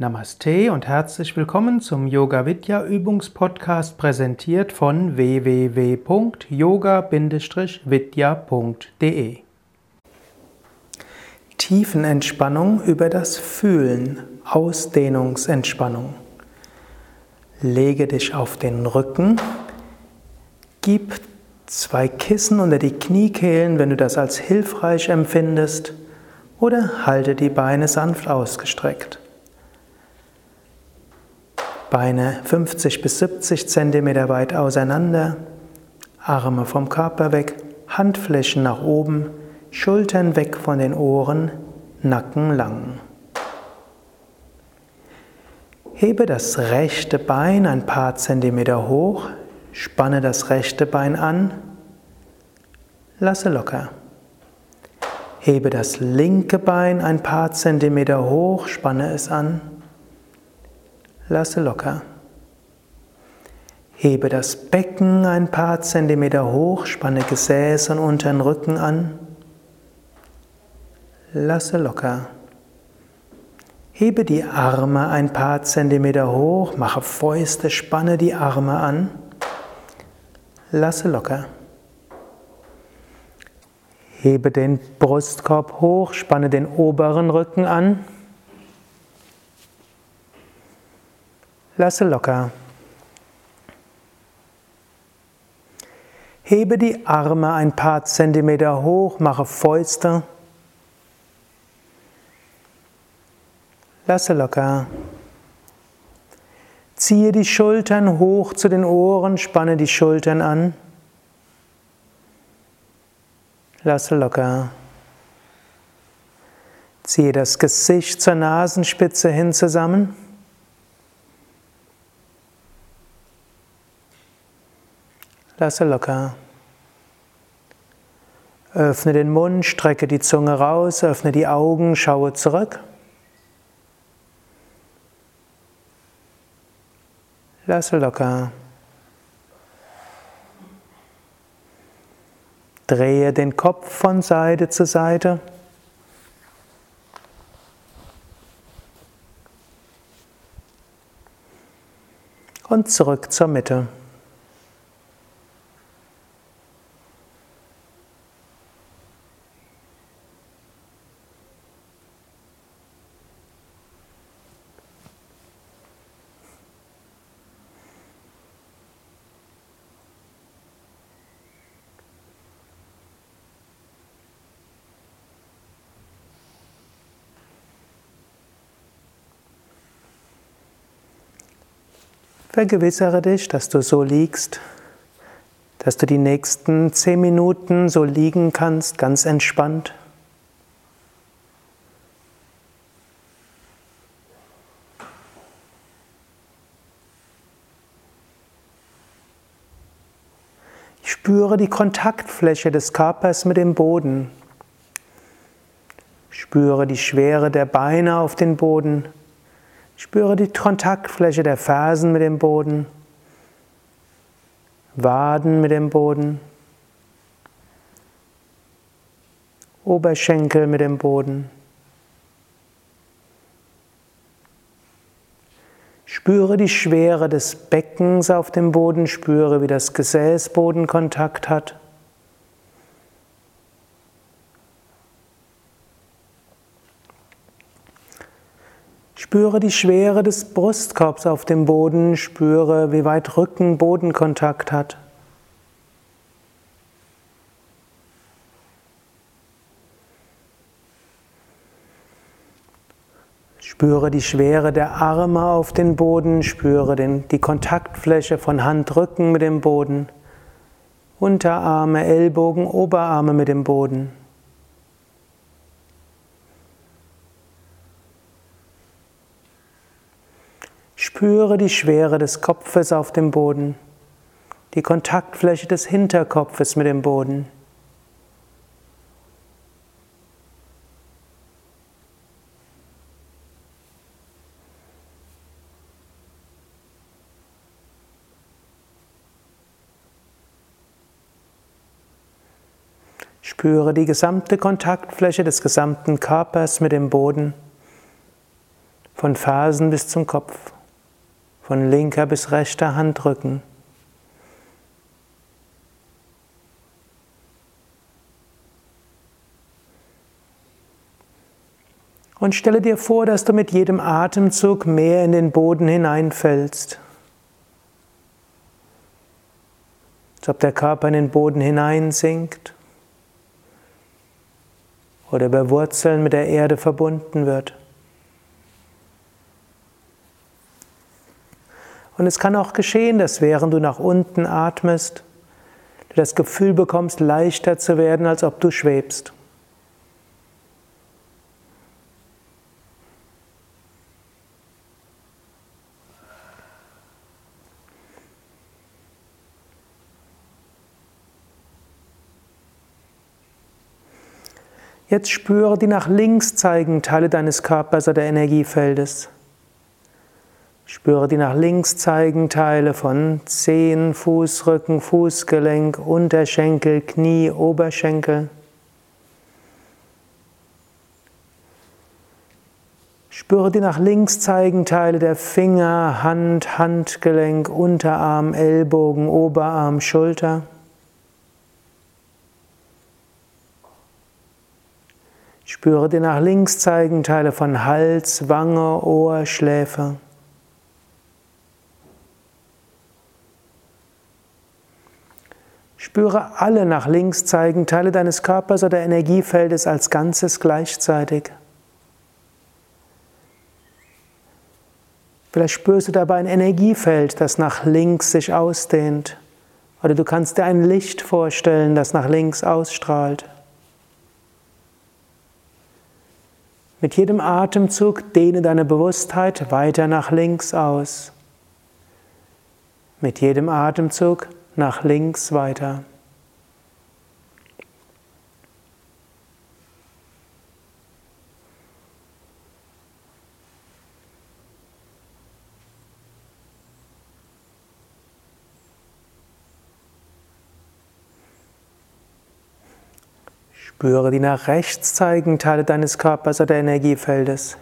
Namaste und herzlich willkommen zum Yoga Vidya Übungspodcast präsentiert von www.yoga-vidya.de. Tiefenentspannung über das Fühlen, Ausdehnungsentspannung. Lege dich auf den Rücken, gib zwei Kissen unter die Kniekehlen, wenn du das als hilfreich empfindest, oder halte die Beine sanft ausgestreckt. Beine 50 bis 70 cm weit auseinander, Arme vom Körper weg, Handflächen nach oben, Schultern weg von den Ohren, Nacken lang. Hebe das rechte Bein ein paar Zentimeter hoch, spanne das rechte Bein an, lasse locker. Hebe das linke Bein ein paar Zentimeter hoch, spanne es an, lasse locker. Hebe das Becken ein paar Zentimeter hoch, spanne Gesäß und unteren Rücken an. Lasse locker. Hebe die Arme ein paar Zentimeter hoch, mache Fäuste, spanne die Arme an. Lasse locker. Hebe den Brustkorb hoch, spanne den oberen Rücken an. Lasse locker. Hebe die Arme ein paar Zentimeter hoch, mache Fäuste. Lasse locker. Ziehe die Schultern hoch zu den Ohren, spanne die Schultern an. Lasse locker. Ziehe das Gesicht zur Nasenspitze hin zusammen. Lasse locker. Öffne den Mund, strecke die Zunge raus, öffne die Augen, schaue zurück. Lasse locker. Drehe den Kopf von Seite zu Seite. Und zurück zur Mitte. Vergewissere dich, dass du so liegst, dass du die nächsten zehn Minuten so liegen kannst, ganz entspannt. Ich spüre die Kontaktfläche des Körpers mit dem Boden. Spüre die Schwere der Beine auf den Boden. Spüre die Kontaktfläche der Fersen mit dem Boden, Waden mit dem Boden, Oberschenkel mit dem Boden. Spüre die Schwere des Beckens auf dem Boden, spüre, wie das Gesäß Bodenkontakt hat. Spüre die Schwere des Brustkorbs auf dem Boden, spüre, wie weit Rücken Bodenkontakt hat. Spüre die Schwere der Arme auf den Boden, spüre den, die Kontaktfläche von Handrücken mit dem Boden, Unterarme, Ellbogen, Oberarme mit dem Boden. Spüre die Schwere des Kopfes auf dem Boden, die Kontaktfläche des Hinterkopfes mit dem Boden. Spüre die gesamte Kontaktfläche des gesamten Körpers mit dem Boden, von Fersen bis zum Kopf, von linker bis rechter Handrücken. Und stelle dir vor, dass du mit jedem Atemzug mehr in den Boden hineinfällst. Als ob der Körper in den Boden hineinsinkt oder über Wurzeln mit der Erde verbunden wird. Und es kann auch geschehen, dass während du nach unten atmest, du das Gefühl bekommst, leichter zu werden, als ob du schwebst. Jetzt spüre die nach links zeigenden Teile deines Körpers oder Energiefeldes. Spüre die nach links zeigenden Teile von Zehen, Fußrücken, Fußgelenk, Unterschenkel, Knie, Oberschenkel. Spüre die nach links zeigenden Teile der Finger, Hand, Handgelenk, Unterarm, Ellbogen, Oberarm, Schulter. Spüre die nach links zeigenden Teile von Hals, Wange, Ohr, Schläfe. Spüre alle nach links zeigenden Teile deines Körpers oder Energiefeldes als Ganzes gleichzeitig. Vielleicht spürst du dabei ein Energiefeld, das nach links sich ausdehnt. Oder du kannst dir ein Licht vorstellen, das nach links ausstrahlt. Mit jedem Atemzug dehne deine Bewusstheit weiter nach links aus. Mit jedem Atemzug nach links weiter. Spüre die nach rechts zeigenden Teile deines Körpers oder Energiefeldes.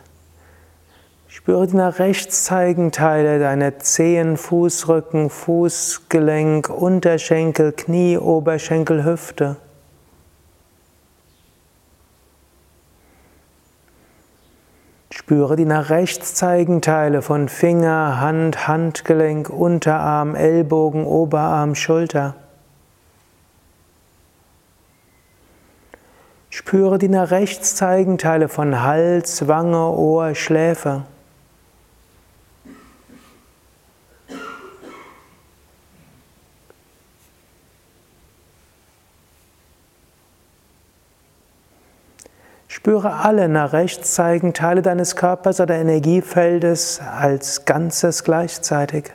Spüre die nach rechts zeigenden Teile deiner Zehen, Fußrücken, Fußgelenk, Unterschenkel, Knie, Oberschenkel, Hüfte. Spüre die nach rechts zeigenden Teile von Finger, Hand, Handgelenk, Unterarm, Ellbogen, Oberarm, Schulter. Spüre die nach rechts zeigenden Teile von Hals, Wange, Ohr, Schläfe. Spüre alle nach rechts zeigenden Teile deines Körpers oder Energiefeldes als Ganzes gleichzeitig.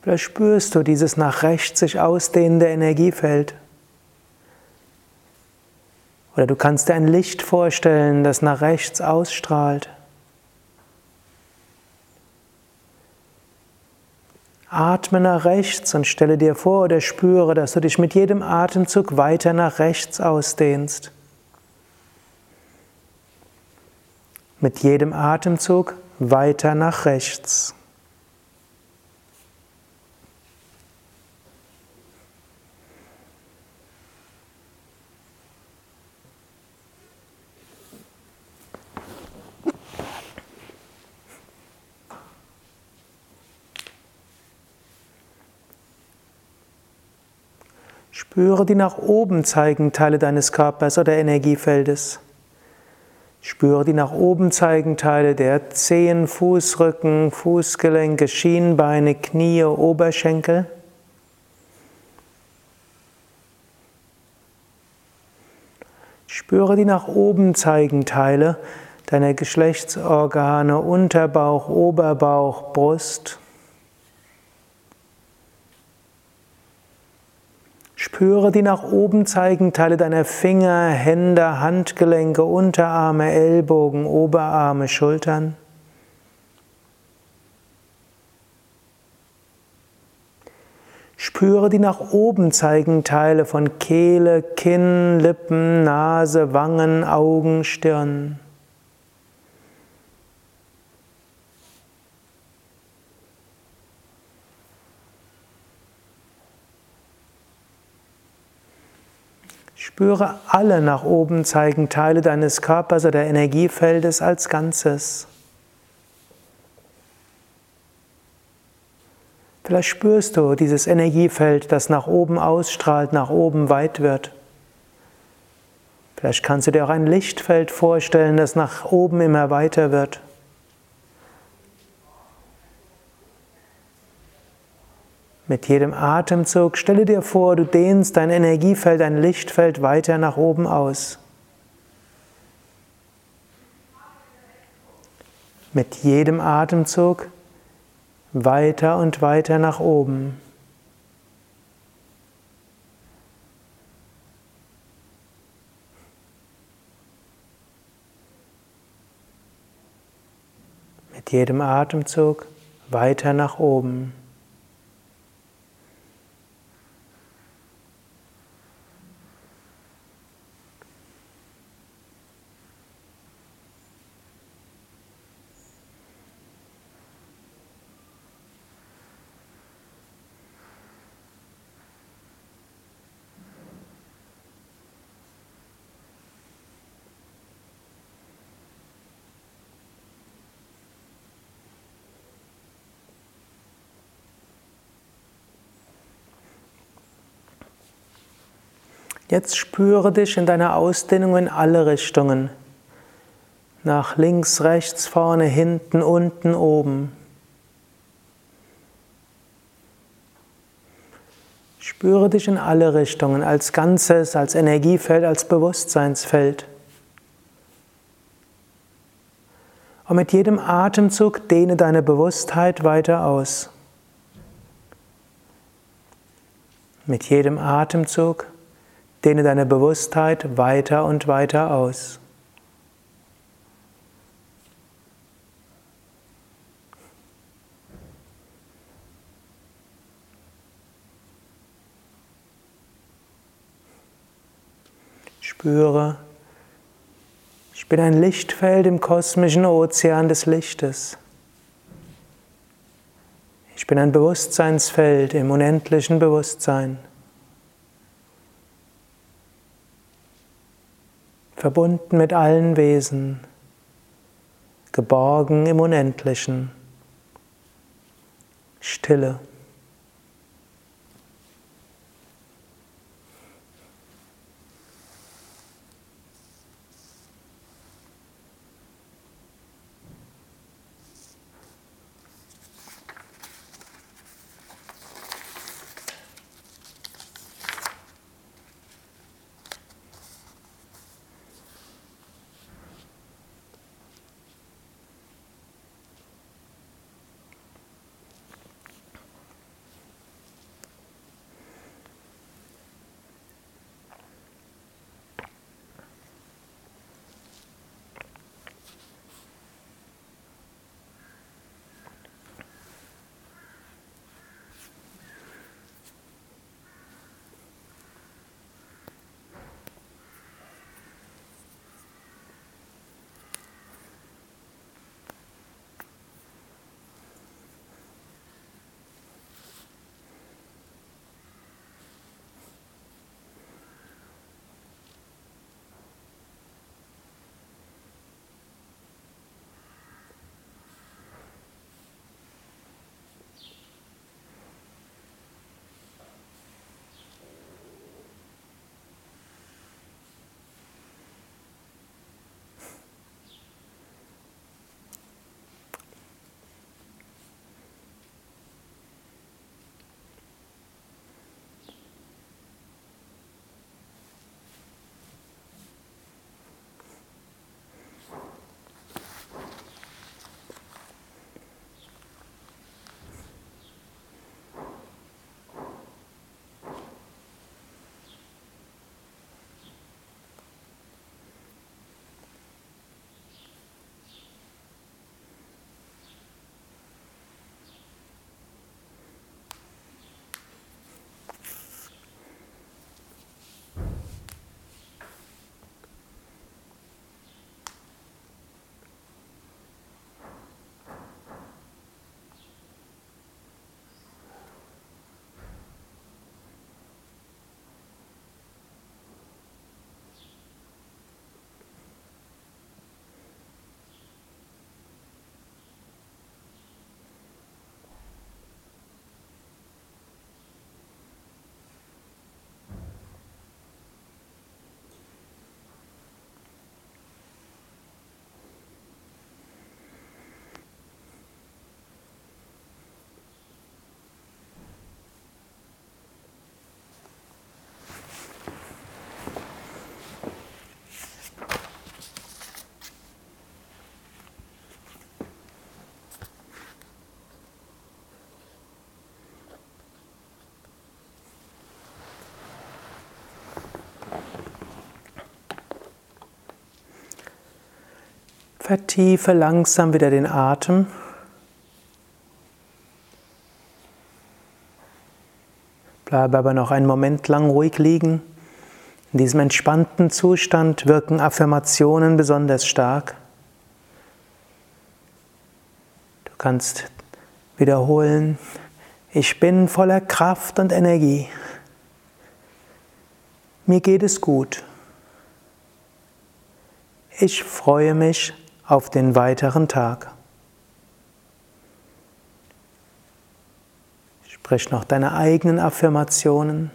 Vielleicht spürst du dieses nach rechts sich ausdehnende Energiefeld. Oder du kannst dir ein Licht vorstellen, das nach rechts ausstrahlt. Atme nach rechts und stelle dir vor oder spüre, dass du dich mit jedem Atemzug weiter nach rechts ausdehnst. Mit jedem Atemzug weiter nach rechts. Spüre die nach oben zeigenden Teile deines Körpers oder Energiefeldes. Spüre die nach oben zeigenden Teile der Zehen, Fußrücken, Fußgelenke, Schienbeine, Knie, Oberschenkel. Spüre die nach oben zeigenden Teile deiner Geschlechtsorgane, Unterbauch, Oberbauch, Brust. Spüre die nach oben zeigenden Teile deiner Finger, Hände, Handgelenke, Unterarme, Ellbogen, Oberarme, Schultern. Spüre die nach oben zeigenden Teile von Kehle, Kinn, Lippen, Nase, Wangen, Augen, Stirn. Spüre alle nach oben zeigenden Teile deines Körpers oder Energiefeldes als Ganzes. Vielleicht spürst du dieses Energiefeld, das nach oben ausstrahlt, nach oben weit wird. Vielleicht kannst du dir auch ein Lichtfeld vorstellen, das nach oben immer weiter wird. Mit jedem Atemzug stelle dir vor, du dehnst dein Energiefeld, dein Lichtfeld weiter nach oben aus. Mit jedem Atemzug weiter und weiter nach oben. Mit jedem Atemzug weiter nach oben. Jetzt spüre dich in deiner Ausdehnung in alle Richtungen. Nach links, rechts, vorne, hinten, unten, oben. Spüre dich in alle Richtungen, als Ganzes, als Energiefeld, als Bewusstseinsfeld. Und mit jedem Atemzug dehne deine Bewusstheit weiter aus. Mit jedem Atemzug Dehne deine Bewusstheit weiter und weiter aus. Spüre, ich bin ein Lichtfeld im kosmischen Ozean des Lichtes. Ich bin ein Bewusstseinsfeld im unendlichen Bewusstsein. Verbunden mit allen Wesen, geborgen im Unendlichen, Stille. Vertiefe langsam wieder den Atem. Bleibe aber noch einen Moment lang ruhig liegen. In diesem entspannten Zustand wirken Affirmationen besonders stark. Du kannst wiederholen, ich bin voller Kraft und Energie. Mir geht es gut. Ich freue mich auf den weiteren Tag. Sprich noch deine eigenen Affirmationen.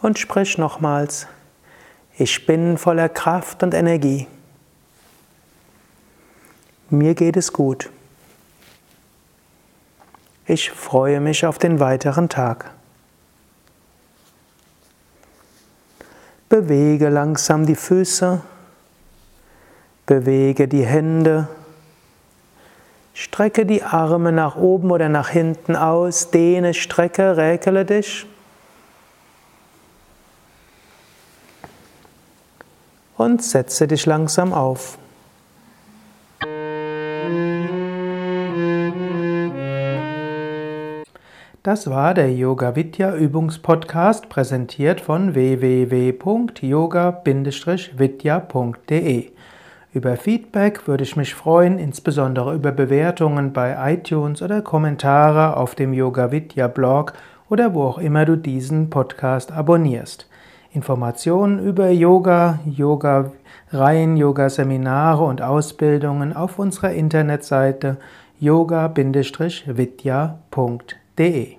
Und sprich nochmals, ich bin voller Kraft und Energie. Mir geht es gut. Ich freue mich auf den weiteren Tag. Bewege langsam die Füße, bewege die Hände, strecke die Arme nach oben oder nach hinten aus, dehne, strecke, räkele dich. Und setze dich langsam auf. Das war der Yoga Vidya Übungspodcast, präsentiert von www.yoga-vidya.de. Über Feedback würde ich mich freuen, insbesondere über Bewertungen bei iTunes oder Kommentare auf dem Yoga Vidya Blog oder wo auch immer du diesen Podcast abonnierst. Informationen über Yoga, Yoga-Reihen, Yoga-Seminare und Ausbildungen auf unserer Internetseite yoga-vidya.de. te